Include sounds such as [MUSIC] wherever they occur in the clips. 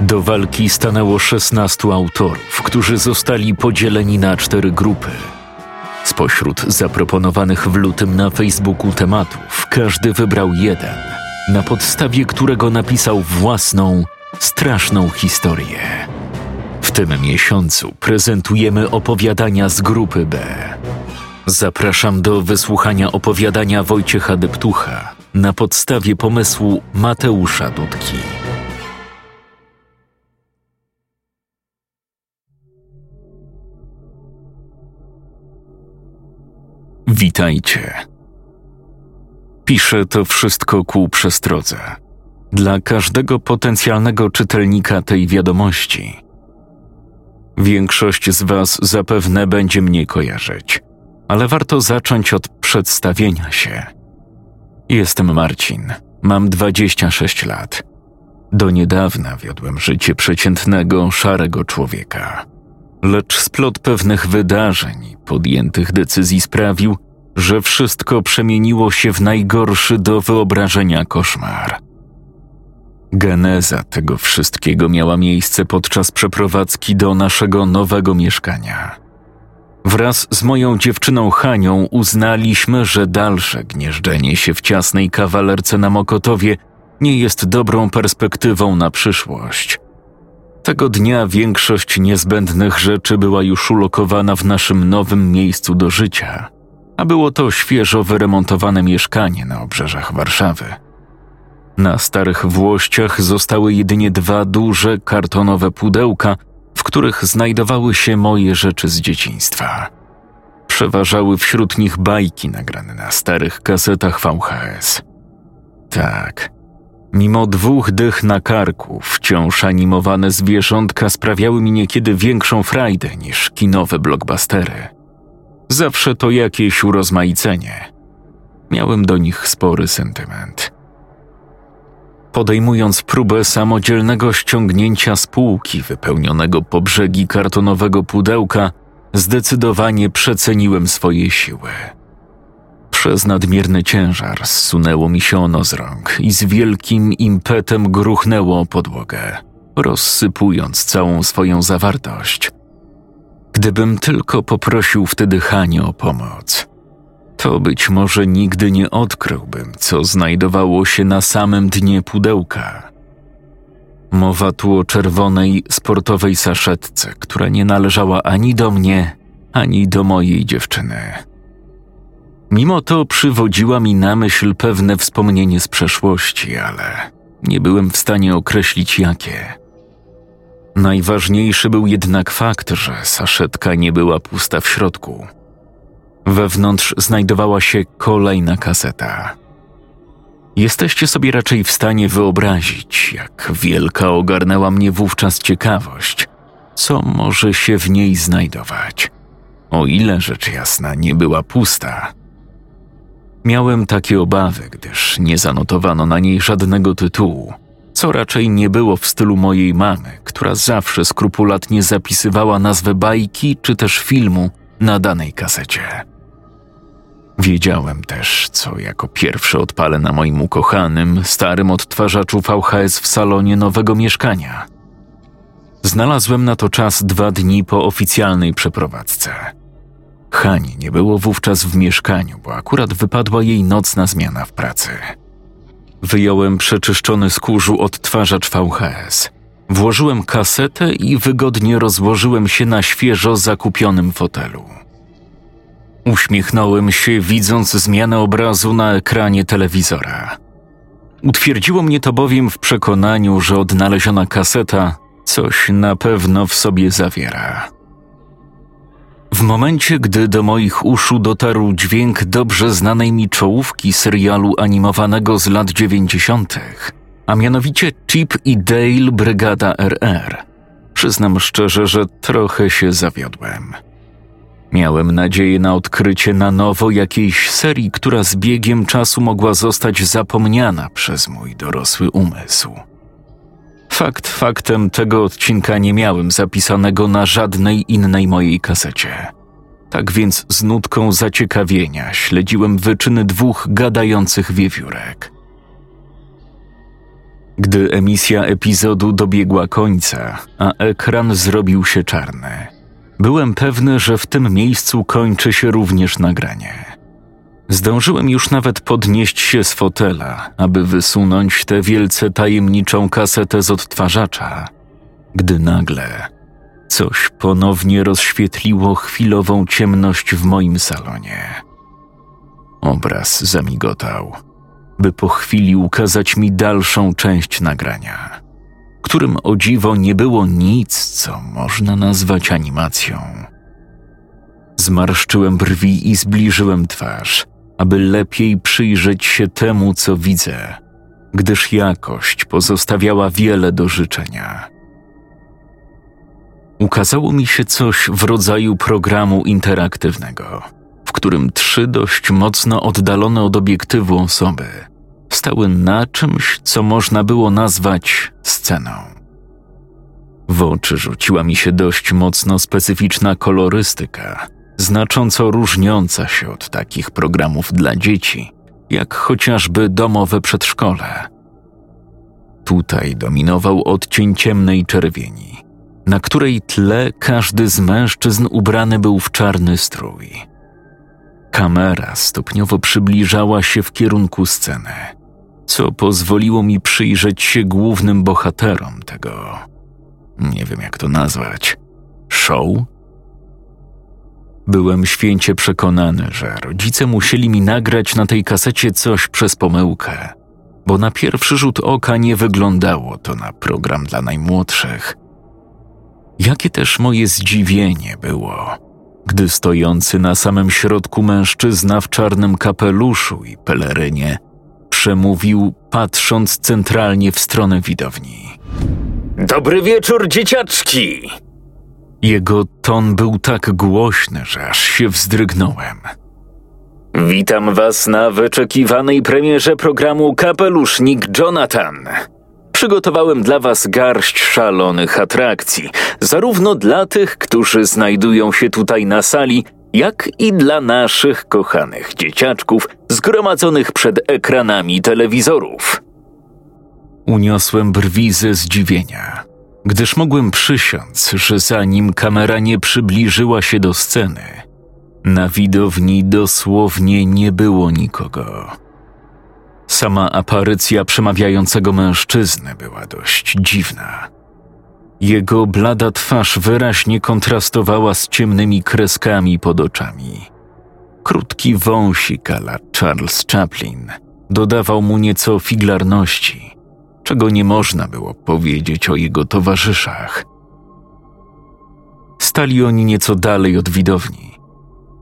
Do walki stanęło 16 autorów, którzy zostali podzieleni na cztery grupy. Spośród zaproponowanych w lutym na Facebooku tematów, każdy wybrał jeden, na podstawie którego napisał własną, straszną historię. W tym miesiącu prezentujemy opowiadania z grupy B. Zapraszam do wysłuchania opowiadania Wojciecha Deptucha na podstawie pomysłu Mateusza Dudki. Witajcie. Piszę to wszystko ku przestrodze. Dla każdego potencjalnego czytelnika tej wiadomości. Większość z Was zapewne będzie mnie kojarzyć, ale warto zacząć od przedstawienia się. Jestem Marcin, mam 26 lat. Do niedawna wiodłem życie przeciętnego, szarego człowieka. Lecz splot pewnych wydarzeń i podjętych decyzji sprawił, że wszystko przemieniło się w najgorszy do wyobrażenia koszmar. Geneza tego wszystkiego miała miejsce podczas przeprowadzki do naszego nowego mieszkania. Wraz z moją dziewczyną Hanią uznaliśmy, że dalsze gnieżdżenie się w ciasnej kawalerce na Mokotowie nie jest dobrą perspektywą na przyszłość. Tego dnia większość niezbędnych rzeczy była już ulokowana w naszym nowym miejscu do życia, a było to świeżo wyremontowane mieszkanie na obrzeżach Warszawy. Na starych włościach zostały jedynie dwa duże kartonowe pudełka, w których znajdowały się moje rzeczy z dzieciństwa. Przeważały wśród nich bajki nagrane na starych kasetach VHS. Tak, mimo dwóch dych na karku, wciąż animowane zwierzątka sprawiały mi niekiedy większą frajdę niż kinowe blockbustery. Zawsze to jakieś urozmaicenie. Miałem do nich spory sentyment podejmując próbę samodzielnego ściągnięcia spółki wypełnionego po brzegi kartonowego pudełka, zdecydowanie przeceniłem swoje siły. Przez nadmierny ciężar zsunęło mi się ono z rąk i z wielkim impetem gruchnęło o podłogę, rozsypując całą swoją zawartość. Gdybym tylko poprosił wtedy Hanie o pomoc – to być może nigdy nie odkryłbym, co znajdowało się na samym dnie pudełka. Mowa tu o czerwonej, sportowej saszetce, która nie należała ani do mnie, ani do mojej dziewczyny. Mimo to przywodziła mi na myśl pewne wspomnienie z przeszłości, ale nie byłem w stanie określić jakie. Najważniejszy był jednak fakt, że saszetka nie była pusta w środku. Wewnątrz znajdowała się kolejna kaseta. Jesteście sobie raczej w stanie wyobrazić, jak wielka ogarnęła mnie wówczas ciekawość, co może się w niej znajdować, o ile rzecz jasna nie była pusta. Miałem takie obawy, gdyż nie zanotowano na niej żadnego tytułu, co raczej nie było w stylu mojej mamy, która zawsze skrupulatnie zapisywała nazwę bajki czy też filmu na danej kasecie. Wiedziałem też, co jako pierwszy odpalę na moim ukochanym, starym odtwarzaczu VHS w salonie nowego mieszkania. Znalazłem na to czas dwa dni po oficjalnej przeprowadzce. Hani nie było wówczas w mieszkaniu, bo akurat wypadła jej nocna zmiana w pracy. Wyjąłem przeczyszczony z kurzu odtwarzacz VHS. Włożyłem kasetę i wygodnie rozłożyłem się na świeżo zakupionym fotelu. Uśmiechnąłem się, widząc zmianę obrazu na ekranie telewizora. Utwierdziło mnie to bowiem w przekonaniu, że odnaleziona kaseta coś na pewno w sobie zawiera. W momencie, gdy do moich uszu dotarł dźwięk dobrze znanej mi czołówki serialu animowanego z lat dziewięćdziesiątych, a mianowicie Chip i Dale Brygada RR, przyznam szczerze, że trochę się zawiodłem. Miałem nadzieję na odkrycie na nowo jakiejś serii, która z biegiem czasu mogła zostać zapomniana przez mój dorosły umysł. Fakt faktem tego odcinka nie miałem zapisanego na żadnej innej mojej kasecie. Tak więc z nutką zaciekawienia śledziłem wyczyny dwóch gadających wiewiórek. Gdy emisja epizodu dobiegła końca, a ekran zrobił się czarny, byłem pewny, że w tym miejscu kończy się również nagranie. Zdążyłem już nawet podnieść się z fotela, aby wysunąć tę wielce tajemniczą kasetę z odtwarzacza, gdy nagle coś ponownie rozświetliło chwilową ciemność w moim salonie. Obraz zamigotał, by po chwili ukazać mi dalszą część nagrania, którym o dziwo nie było nic, co można nazwać animacją. Zmarszczyłem brwi i zbliżyłem twarz, aby lepiej przyjrzeć się temu, co widzę, gdyż jakość pozostawiała wiele do życzenia. Ukazało mi się coś w rodzaju programu interaktywnego, w którym trzy dość mocno oddalone od obiektywu osoby stały na czymś, co można było nazwać sceną. W oczy rzuciła mi się dość mocno specyficzna kolorystyka, znacząco różniąca się od takich programów dla dzieci, jak chociażby domowe przedszkole. Tutaj dominował odcień ciemnej czerwieni, na której tle każdy z mężczyzn ubrany był w czarny strój. Kamera stopniowo przybliżała się w kierunku sceny, co pozwoliło mi przyjrzeć się głównym bohaterom tego. Nie wiem jak to nazwać. Show? Byłem święcie przekonany, że rodzice musieli mi nagrać na tej kasecie coś przez pomyłkę, bo na pierwszy rzut oka nie wyglądało to na program dla najmłodszych. Jakie też moje zdziwienie było, gdy stojący na samym środku mężczyzna w czarnym kapeluszu i pelerynie przemówił, patrząc centralnie w stronę widowni. Dobry wieczór, dzieciaczki! Jego ton był tak głośny, że aż się wzdrygnąłem. Witam was na wyczekiwanej premierze programu Kapelusznik Jonathan. Przygotowałem dla was garść szalonych atrakcji, zarówno dla tych, którzy znajdują się tutaj na sali, jak i dla naszych kochanych dzieciaczków zgromadzonych przed ekranami telewizorów. Uniosłem brwi ze zdziwienia, gdyż mogłem przysiąc, że zanim kamera nie przybliżyła się do sceny, na widowni dosłownie nie było nikogo. Sama aparycja przemawiającego mężczyzny była dość dziwna. Jego blada twarz wyraźnie kontrastowała z ciemnymi kreskami pod oczami. Krótki wąsik ala Charles Chaplin dodawał mu nieco figlarności, czego nie można było powiedzieć o jego towarzyszach. Stali oni nieco dalej od widowni.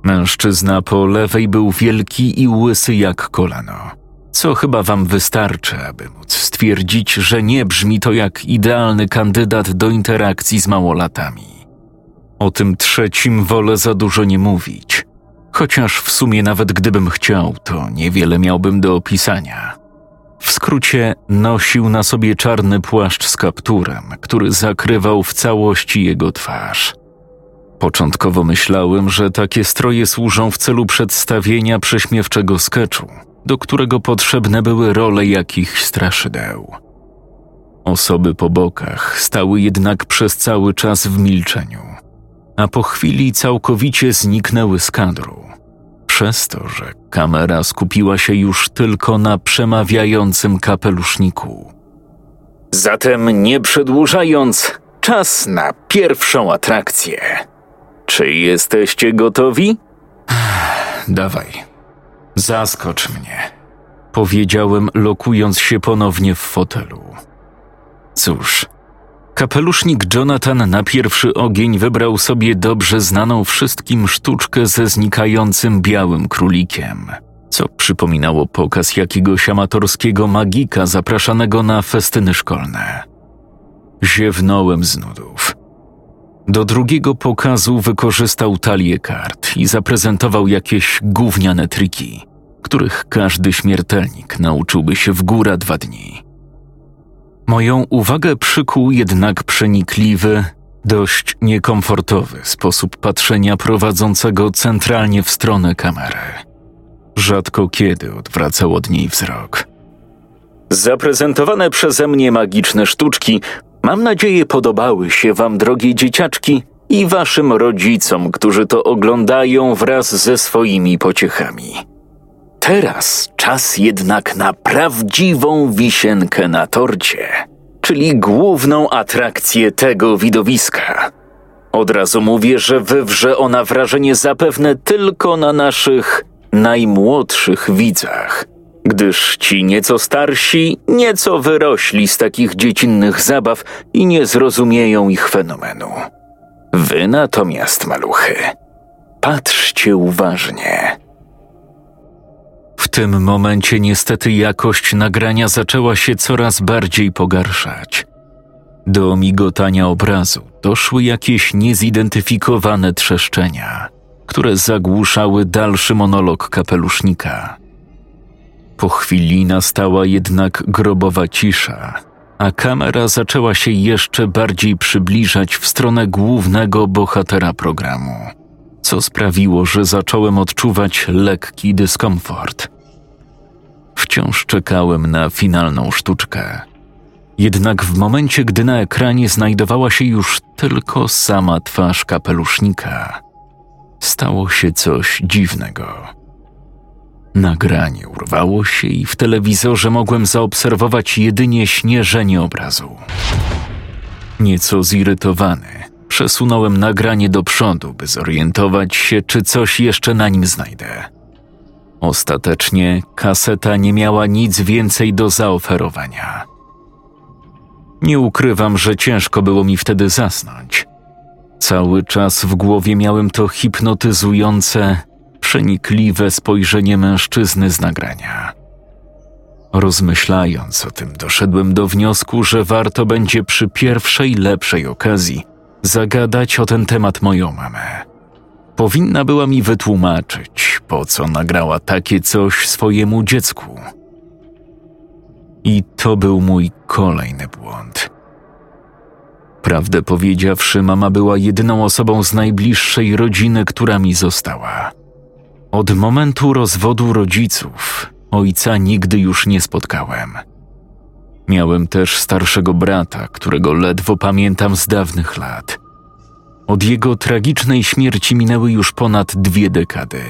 Mężczyzna po lewej był wielki i łysy jak kolano – co chyba wam wystarczy, aby móc stwierdzić, że nie brzmi to jak idealny kandydat do interakcji z małolatami. O tym trzecim wolę za dużo nie mówić, chociaż w sumie nawet gdybym chciał, to niewiele miałbym do opisania. W skrócie nosił na sobie czarny płaszcz z kapturem, który zakrywał w całości jego twarz. Początkowo myślałem, że takie stroje służą w celu przedstawienia prześmiewczego sketchu – do którego potrzebne były role jakichś straszydeł. Osoby po bokach stały jednak przez cały czas w milczeniu, a po chwili całkowicie zniknęły z kadru, przez to, że kamera skupiła się już tylko na przemawiającym kapeluszniku. Zatem nie przedłużając, czas na pierwszą atrakcję. Czy jesteście gotowi? [SIGHS] Dawaj. Zaskocz mnie, powiedziałem, lokując się ponownie w fotelu. Cóż, kapelusznik Jonathan na pierwszy ogień wybrał sobie dobrze znaną wszystkim sztuczkę ze znikającym białym królikiem, co przypominało pokaz jakiegoś amatorskiego magika zapraszanego na festyny szkolne. Ziewnąłem z nudów. Do drugiego pokazu wykorzystał talię kart i zaprezentował jakieś gówniane triki, których każdy śmiertelnik nauczyłby się w góra dwa dni. Moją uwagę przykuł jednak przenikliwy, dość niekomfortowy sposób patrzenia prowadzącego centralnie w stronę kamery. Rzadko kiedy odwracał od niej wzrok. Zaprezentowane przeze mnie magiczne sztuczki, mam nadzieję, podobały się Wam, drogie dzieciaczki, i Waszym rodzicom, którzy to oglądają wraz ze swoimi pociechami. Teraz czas jednak na prawdziwą wisienkę na torcie, czyli główną atrakcję tego widowiska. Od razu mówię, że wywrze ona wrażenie zapewne tylko na naszych najmłodszych widzach, gdyż ci nieco starsi nieco wyrośli z takich dziecinnych zabaw i nie zrozumieją ich fenomenu. Wy natomiast, maluchy, patrzcie uważnie. W tym momencie niestety jakość nagrania zaczęła się coraz bardziej pogarszać. Do migotania obrazu doszły jakieś niezidentyfikowane trzeszczenia, które zagłuszały dalszy monolog kapelusznika. Po chwili nastała jednak grobowa cisza, a kamera zaczęła się jeszcze bardziej przybliżać w stronę głównego bohatera programu, co sprawiło, że zacząłem odczuwać lekki dyskomfort. Wciąż czekałem na finalną sztuczkę. Jednak w momencie, gdy na ekranie znajdowała się już tylko sama twarz kapelusznika, stało się coś dziwnego. Nagranie urwało się i w telewizorze mogłem zaobserwować jedynie śnieżenie obrazu. Nieco zirytowany, przesunąłem nagranie do przodu, by zorientować się, czy coś jeszcze na nim znajdę. Ostatecznie kaseta nie miała nic więcej do zaoferowania. Nie ukrywam, że ciężko było mi wtedy zasnąć. Cały czas w głowie miałem to hipnotyzujące, przenikliwe spojrzenie mężczyzny z nagrania. Rozmyślając o tym, doszedłem do wniosku, że warto będzie przy pierwszej lepszej okazji zagadać o ten temat moją mamę. Powinna była mi wytłumaczyć, po co nagrała takie coś swojemu dziecku. I to był mój kolejny błąd. Prawdę powiedziawszy, mama była jedyną osobą z najbliższej rodziny, która mi została. Od momentu rozwodu rodziców ojca nigdy już nie spotkałem. Miałem też starszego brata, którego ledwo pamiętam z dawnych lat. Od jego tragicznej śmierci minęły już ponad dwie dekady.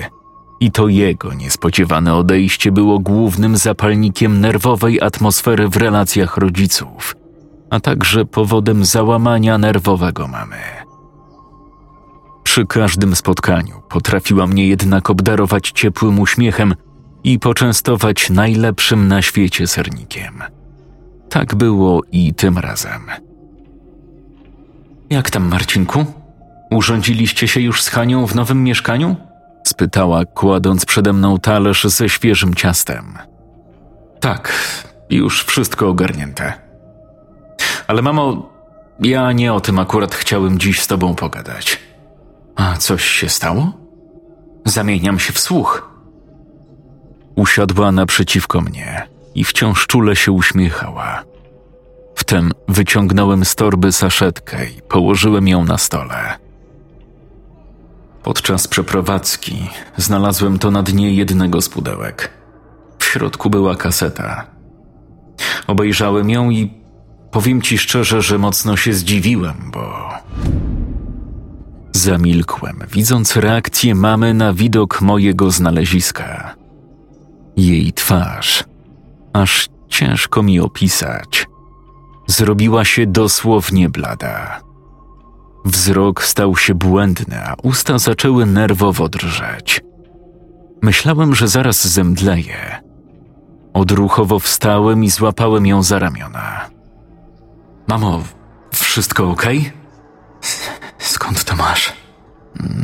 I to jego niespodziewane odejście było głównym zapalnikiem nerwowej atmosfery w relacjach rodziców, a także powodem załamania nerwowego mamy. Przy każdym spotkaniu potrafiła mnie jednak obdarować ciepłym uśmiechem i poczęstować najlepszym na świecie sernikiem. Tak było i tym razem. Jak tam, Marcinku? Urządziliście się już z Hanią w nowym mieszkaniu? spytała, kładąc przede mną talerz ze świeżym ciastem. Tak, już wszystko ogarnięte. Ale mamo, ja nie o tym akurat chciałem dziś z tobą pogadać. A coś się stało? Zamieniam się w słuch. Usiadła naprzeciwko mnie i wciąż czule się uśmiechała. Wtem wyciągnąłem z torby saszetkę i położyłem ją na stole. Podczas przeprowadzki znalazłem to na dnie jednego z pudełek. W środku była kaseta. Obejrzałem ją i powiem ci szczerze, że mocno się zdziwiłem, bo. Zamilkłem, widząc reakcję mamy na widok mojego znaleziska. Jej twarz, aż ciężko mi opisać, zrobiła się dosłownie blada. Wzrok stał się błędny, a usta zaczęły nerwowo drżeć. Myślałem, że zaraz zemdleję. Odruchowo wstałem i złapałem ją za ramiona. Mamo, wszystko ok? Skąd to masz?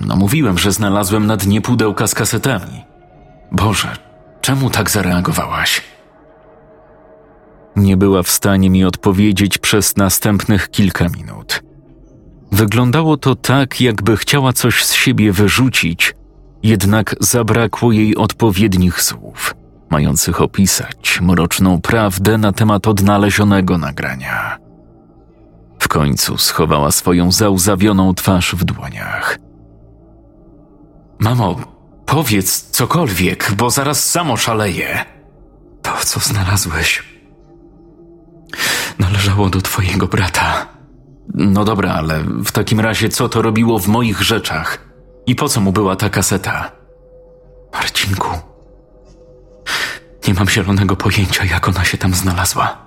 No mówiłem, że znalazłem na dnie pudełka z kasetami. Boże, czemu tak zareagowałaś? Nie była w stanie mi odpowiedzieć przez następnych kilka minut. Wyglądało to tak, jakby chciała coś z siebie wyrzucić, jednak zabrakło jej odpowiednich słów, mających opisać mroczną prawdę na temat odnalezionego nagrania. W końcu schowała swoją załzawioną twarz w dłoniach. Mamo, powiedz cokolwiek, bo zaraz samo szaleję. To, co znalazłeś, należało do twojego brata. No dobra, ale w takim razie co to robiło w moich rzeczach? I po co mu była ta kaseta? Marcinku, nie mam zielonego pojęcia, jak ona się tam znalazła.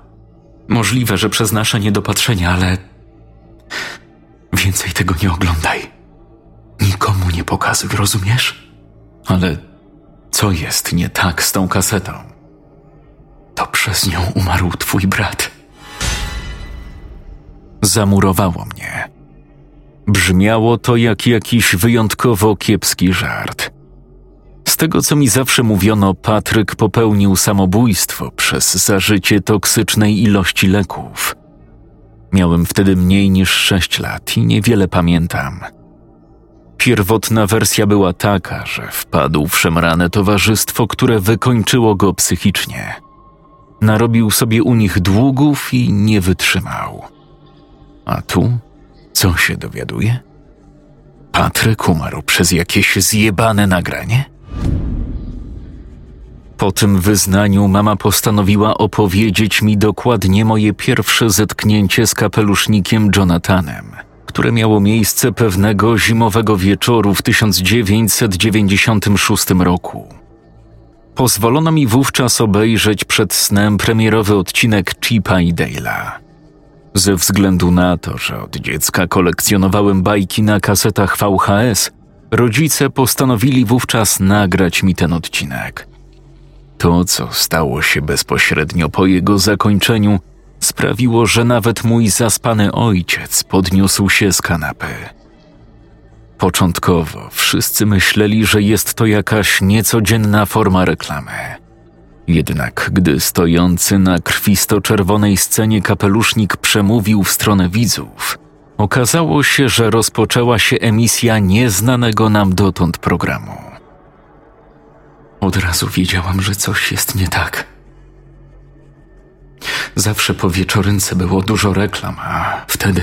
Możliwe, że przez nasze niedopatrzenie, ale więcej tego nie oglądaj. Nikomu nie pokazuj, rozumiesz? Ale co jest nie tak z tą kasetą? To przez nią umarł twój brat. Zamurowało mnie. Brzmiało to jak jakiś wyjątkowo kiepski żart. Z tego, co mi zawsze mówiono, Patryk popełnił samobójstwo przez zażycie toksycznej ilości leków. Miałem wtedy mniej niż sześć lat i niewiele pamiętam. Pierwotna wersja była taka, że wpadł w szemrane towarzystwo, które wykończyło go psychicznie. Narobił sobie u nich długów i nie wytrzymał. A tu co się dowiaduje? Patryk umarł przez jakieś zjebane nagranie? Po tym wyznaniu mama postanowiła opowiedzieć mi dokładnie moje pierwsze zetknięcie z kapelusznikiem Jonathanem, które miało miejsce pewnego zimowego wieczoru w 1996 roku. Pozwolono mi wówczas obejrzeć przed snem premierowy odcinek Chipa i Dale'a. Ze względu na to, że od dziecka kolekcjonowałem bajki na kasetach VHS, rodzice postanowili wówczas nagrać mi ten odcinek. To, co stało się bezpośrednio po jego zakończeniu, sprawiło, że nawet mój zaspany ojciec podniósł się z kanapy. Początkowo wszyscy myśleli, że jest to jakaś niecodzienna forma reklamy. Jednak gdy stojący na krwisto-czerwonej scenie kapelusznik przemówił w stronę widzów, okazało się, że rozpoczęła się emisja nieznanego nam dotąd programu. Od razu wiedziałam, że coś jest nie tak. Zawsze po wieczorynce było dużo reklam, a wtedy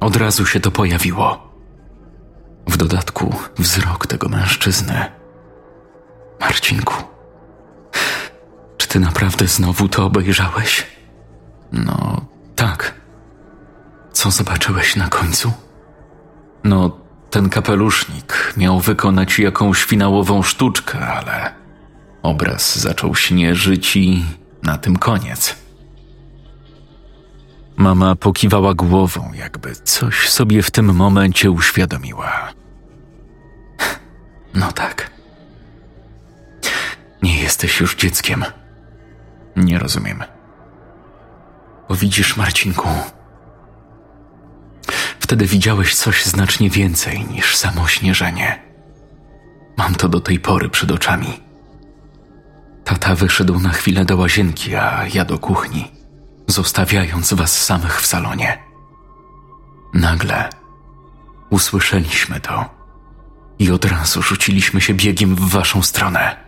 od razu się to pojawiło. W dodatku wzrok tego mężczyzny. Marcinku, czy ty naprawdę znowu to obejrzałeś? No, tak. Co zobaczyłeś na końcu? No, ten kapelusznik miał wykonać jakąś finałową sztuczkę, ale obraz zaczął śnieżyć i na tym koniec. Mama pokiwała głową, jakby coś sobie w tym momencie uświadomiła. No tak. Jesteś już dzieckiem. Nie rozumiem. Bo widzisz, Marcinku, wtedy widziałeś coś znacznie więcej niż samo śnieżenie. Mam to do tej pory przed oczami. Tata wyszedł na chwilę do łazienki, a ja do kuchni, zostawiając was samych w salonie. Nagle usłyszeliśmy to i od razu rzuciliśmy się biegiem w waszą stronę.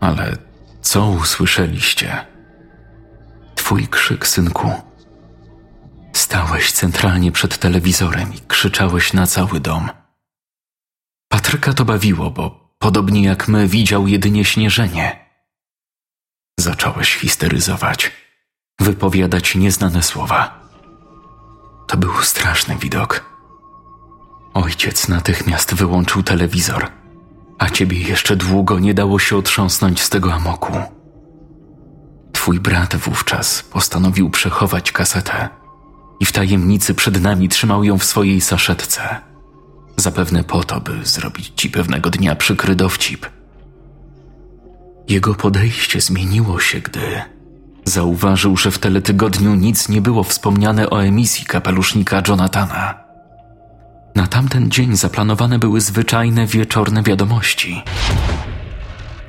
Ale co usłyszeliście? Twój krzyk, synku. Stałeś centralnie przed telewizorem i krzyczałeś na cały dom. Patryka to bawiło, bo podobnie jak my widział jedynie śnieżenie. Zacząłeś histeryzować, wypowiadać nieznane słowa. To był straszny widok. Ojciec natychmiast wyłączył telewizor, a ciebie jeszcze długo nie dało się otrząsnąć z tego amoku. Twój brat wówczas postanowił przechować kasetę i w tajemnicy przed nami trzymał ją w swojej saszetce. Zapewne po to, by zrobić ci pewnego dnia przykry dowcip. Jego podejście zmieniło się, gdy zauważył, że w teletygodniu nic nie było wspomniane o emisji kapelusznika Jonathana. Na tamten dzień zaplanowane były zwyczajne wieczorne wiadomości.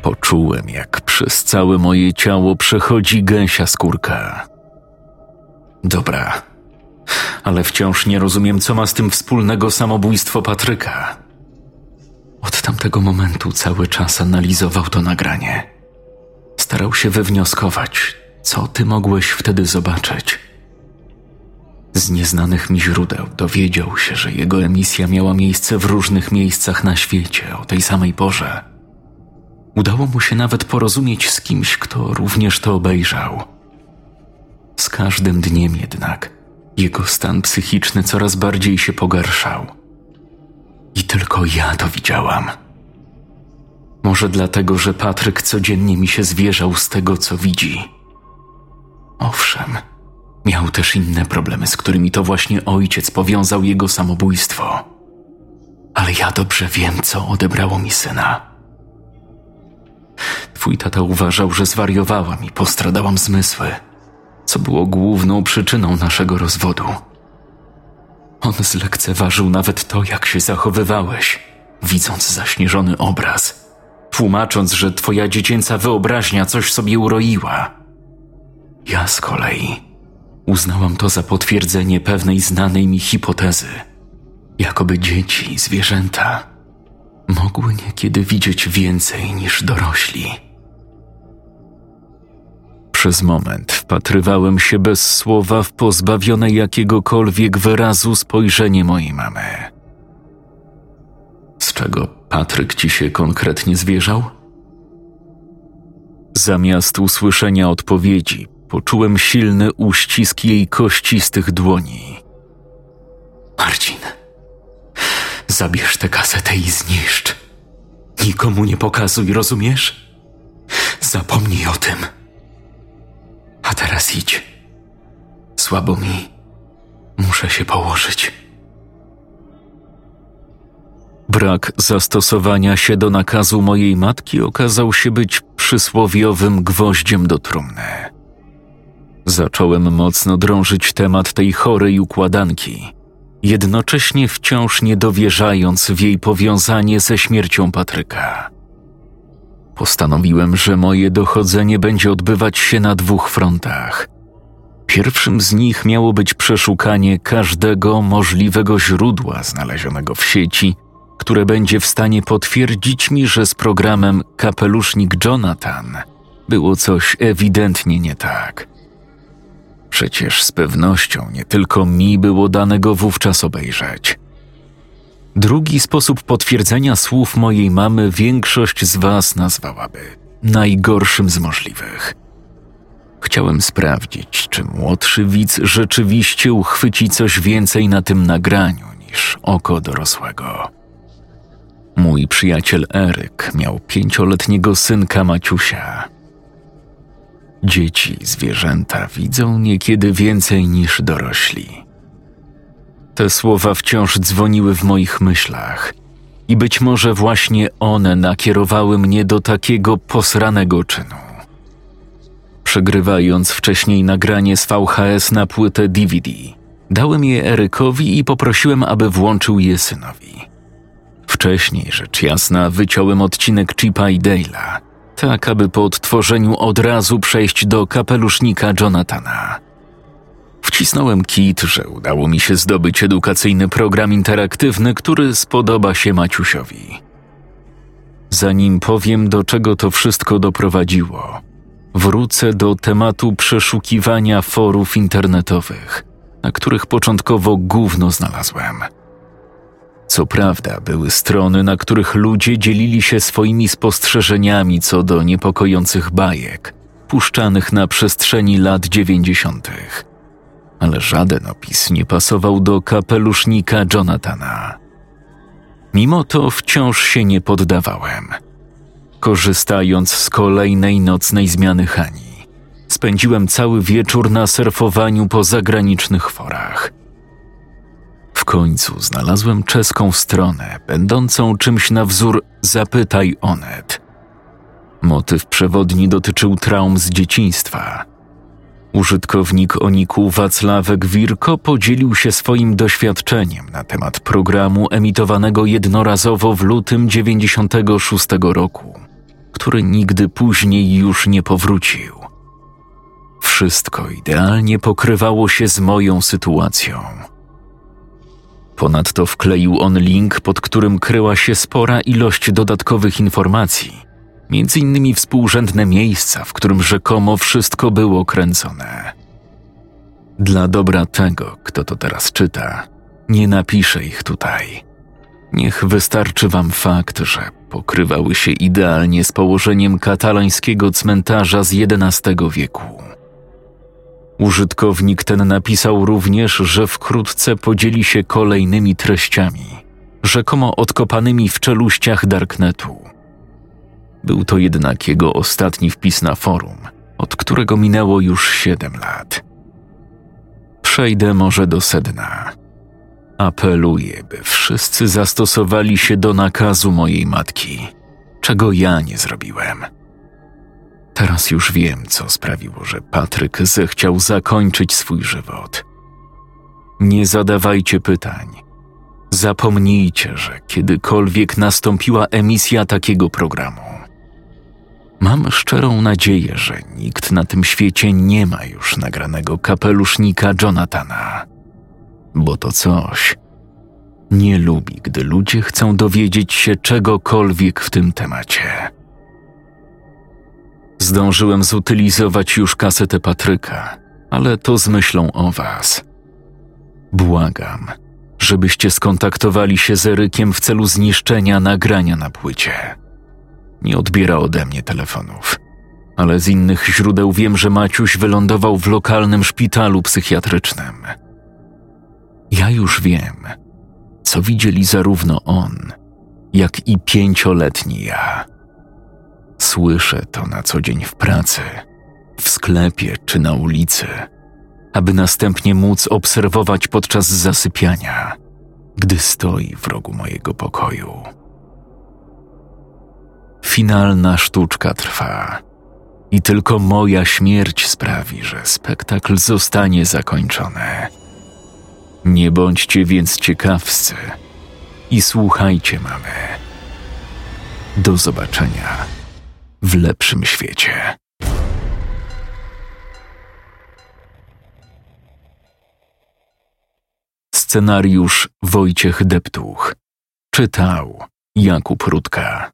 Poczułem, jak przez całe moje ciało przechodzi gęsia skórka. Dobra, ale wciąż nie rozumiem, co ma z tym wspólnego samobójstwo Patryka. Od tamtego momentu cały czas analizował to nagranie. Starał się wywnioskować, co ty mogłeś wtedy zobaczyć. Z nieznanych mi źródeł dowiedział się, że jego emisja miała miejsce w różnych miejscach na świecie o tej samej porze. Udało mu się nawet porozumieć z kimś, kto również to obejrzał. Z każdym dniem jednak jego stan psychiczny coraz bardziej się pogarszał. I tylko ja to widziałam. Może dlatego, że Patryk codziennie mi się zwierzał z tego, co widzi. Owszem, miał też inne problemy, z którymi to właśnie ojciec powiązał jego samobójstwo. Ale ja dobrze wiem, co odebrało mi syna. Twój tata uważał, że zwariowałam i postradałam zmysły, co było główną przyczyną naszego rozwodu. On zlekceważył nawet to, jak się zachowywałeś, widząc zaśnieżony obraz, tłumacząc, że twoja dziecięca wyobraźnia coś sobie uroiła. Ja z kolei uznałam to za potwierdzenie pewnej znanej mi hipotezy, jakoby dzieci zwierzęta mogły niekiedy widzieć więcej niż dorośli. Przez moment wpatrywałem się bez słowa w pozbawione jakiegokolwiek wyrazu spojrzenie mojej mamy. Z czego Patryk ci się konkretnie zwierzał? Zamiast usłyszenia odpowiedzi, poczułem silny uścisk jej kościstych dłoni. Marcin, zabierz tę kasetę i zniszcz. Nikomu nie pokazuj, rozumiesz? Zapomnij o tym. A teraz idź. Słabo mi. Muszę się położyć. Brak zastosowania się do nakazu mojej matki okazał się być przysłowiowym gwoździem do trumny. Zacząłem mocno drążyć temat tej chorej układanki, jednocześnie wciąż nie dowierzając w jej powiązanie ze śmiercią Patryka. Postanowiłem, że moje dochodzenie będzie odbywać się na dwóch frontach. Pierwszym z nich miało być przeszukanie każdego możliwego źródła znalezionego w sieci, które będzie w stanie potwierdzić mi, że z programem Kapelusznik Jonathan było coś ewidentnie nie tak. Przecież z pewnością nie tylko mi było dane go wówczas obejrzeć. Drugi sposób potwierdzenia słów mojej mamy większość z Was nazwałaby najgorszym z możliwych. Chciałem sprawdzić, czy młodszy widz rzeczywiście uchwyci coś więcej na tym nagraniu niż oko dorosłego. Mój przyjaciel Eryk miał pięcioletniego synka Maciusia. Dzieci, zwierzęta widzą niekiedy więcej niż dorośli. Te słowa wciąż dzwoniły w moich myślach, i być może właśnie one nakierowały mnie do takiego posranego czynu. Przegrywając wcześniej nagranie z VHS na płytę DVD, dałem je Erykowi i poprosiłem, aby włączył je synowi. Wcześniej, rzecz jasna, wyciąłem odcinek Chipa i Dale'a, tak aby po odtworzeniu od razu przejść do kapelusznika Jonathana. Wcisnąłem kit, że udało mi się zdobyć edukacyjny program interaktywny, który spodoba się Maciusiowi. Zanim powiem, do czego to wszystko doprowadziło, wrócę do tematu przeszukiwania forów internetowych, na których początkowo gówno znalazłem. Co prawda, były strony, na których ludzie dzielili się swoimi spostrzeżeniami co do niepokojących bajek, puszczanych na przestrzeni lat dziewięćdziesiątych ale żaden opis nie pasował do kapelusznika Jonathana. Mimo to wciąż się nie poddawałem. Korzystając z kolejnej nocnej zmiany Hani, spędziłem cały wieczór na surfowaniu po zagranicznych forach. W końcu znalazłem czeską stronę, będącą czymś na wzór Zapytaj Onet. Motyw przewodni dotyczył traum z dzieciństwa – Użytkownik Oniku Wacławek Wirko podzielił się swoim doświadczeniem na temat programu emitowanego jednorazowo w lutym 96 roku, który nigdy później już nie powrócił. wszystko idealnie pokrywało się z moją sytuacją. Ponadto wkleił on link, pod którym kryła się spora ilość dodatkowych informacji, między innymi współrzędne miejsca, w którym rzekomo wszystko było kręcone. Dla dobra tego, kto to teraz czyta, nie napiszę ich tutaj. Niech wystarczy wam fakt, że pokrywały się idealnie z położeniem katalańskiego cmentarza z XI wieku. Użytkownik ten napisał również, że wkrótce podzieli się kolejnymi treściami, rzekomo odkopanymi w czeluściach Darknetu. Był to jednak jego ostatni wpis na forum, od którego minęło już siedem lat. Przejdę może do sedna. Apeluję, by wszyscy zastosowali się do nakazu mojej matki, czego ja nie zrobiłem. Teraz już wiem, co sprawiło, że Patryk zechciał zakończyć swój żywot. Nie zadawajcie pytań. Zapomnijcie, że kiedykolwiek nastąpiła emisja takiego programu. Mam szczerą nadzieję, że nikt na tym świecie nie ma już nagranego kapelusznika Jonathana, bo to coś nie lubi, gdy ludzie chcą dowiedzieć się czegokolwiek w tym temacie. Zdążyłem zutylizować już kasetę Patryka, ale to z myślą o Was. Błagam, żebyście skontaktowali się z Erykiem w celu zniszczenia nagrania na płycie. Nie odbiera ode mnie telefonów, ale z innych źródeł wiem, że Maciuś wylądował w lokalnym szpitalu psychiatrycznym. Ja już wiem, co widzieli zarówno on, jak i pięcioletni ja. Słyszę to na co dzień w pracy, w sklepie czy na ulicy, aby następnie móc obserwować podczas zasypiania, gdy stoi w rogu mojego pokoju. Finalna sztuczka trwa i tylko moja śmierć sprawi, że spektakl zostanie zakończony. Nie bądźcie więc ciekawscy i słuchajcie, mamy. Do zobaczenia w lepszym świecie. Scenariusz Wojciech Deptuch. Czytał Jakub Rutka.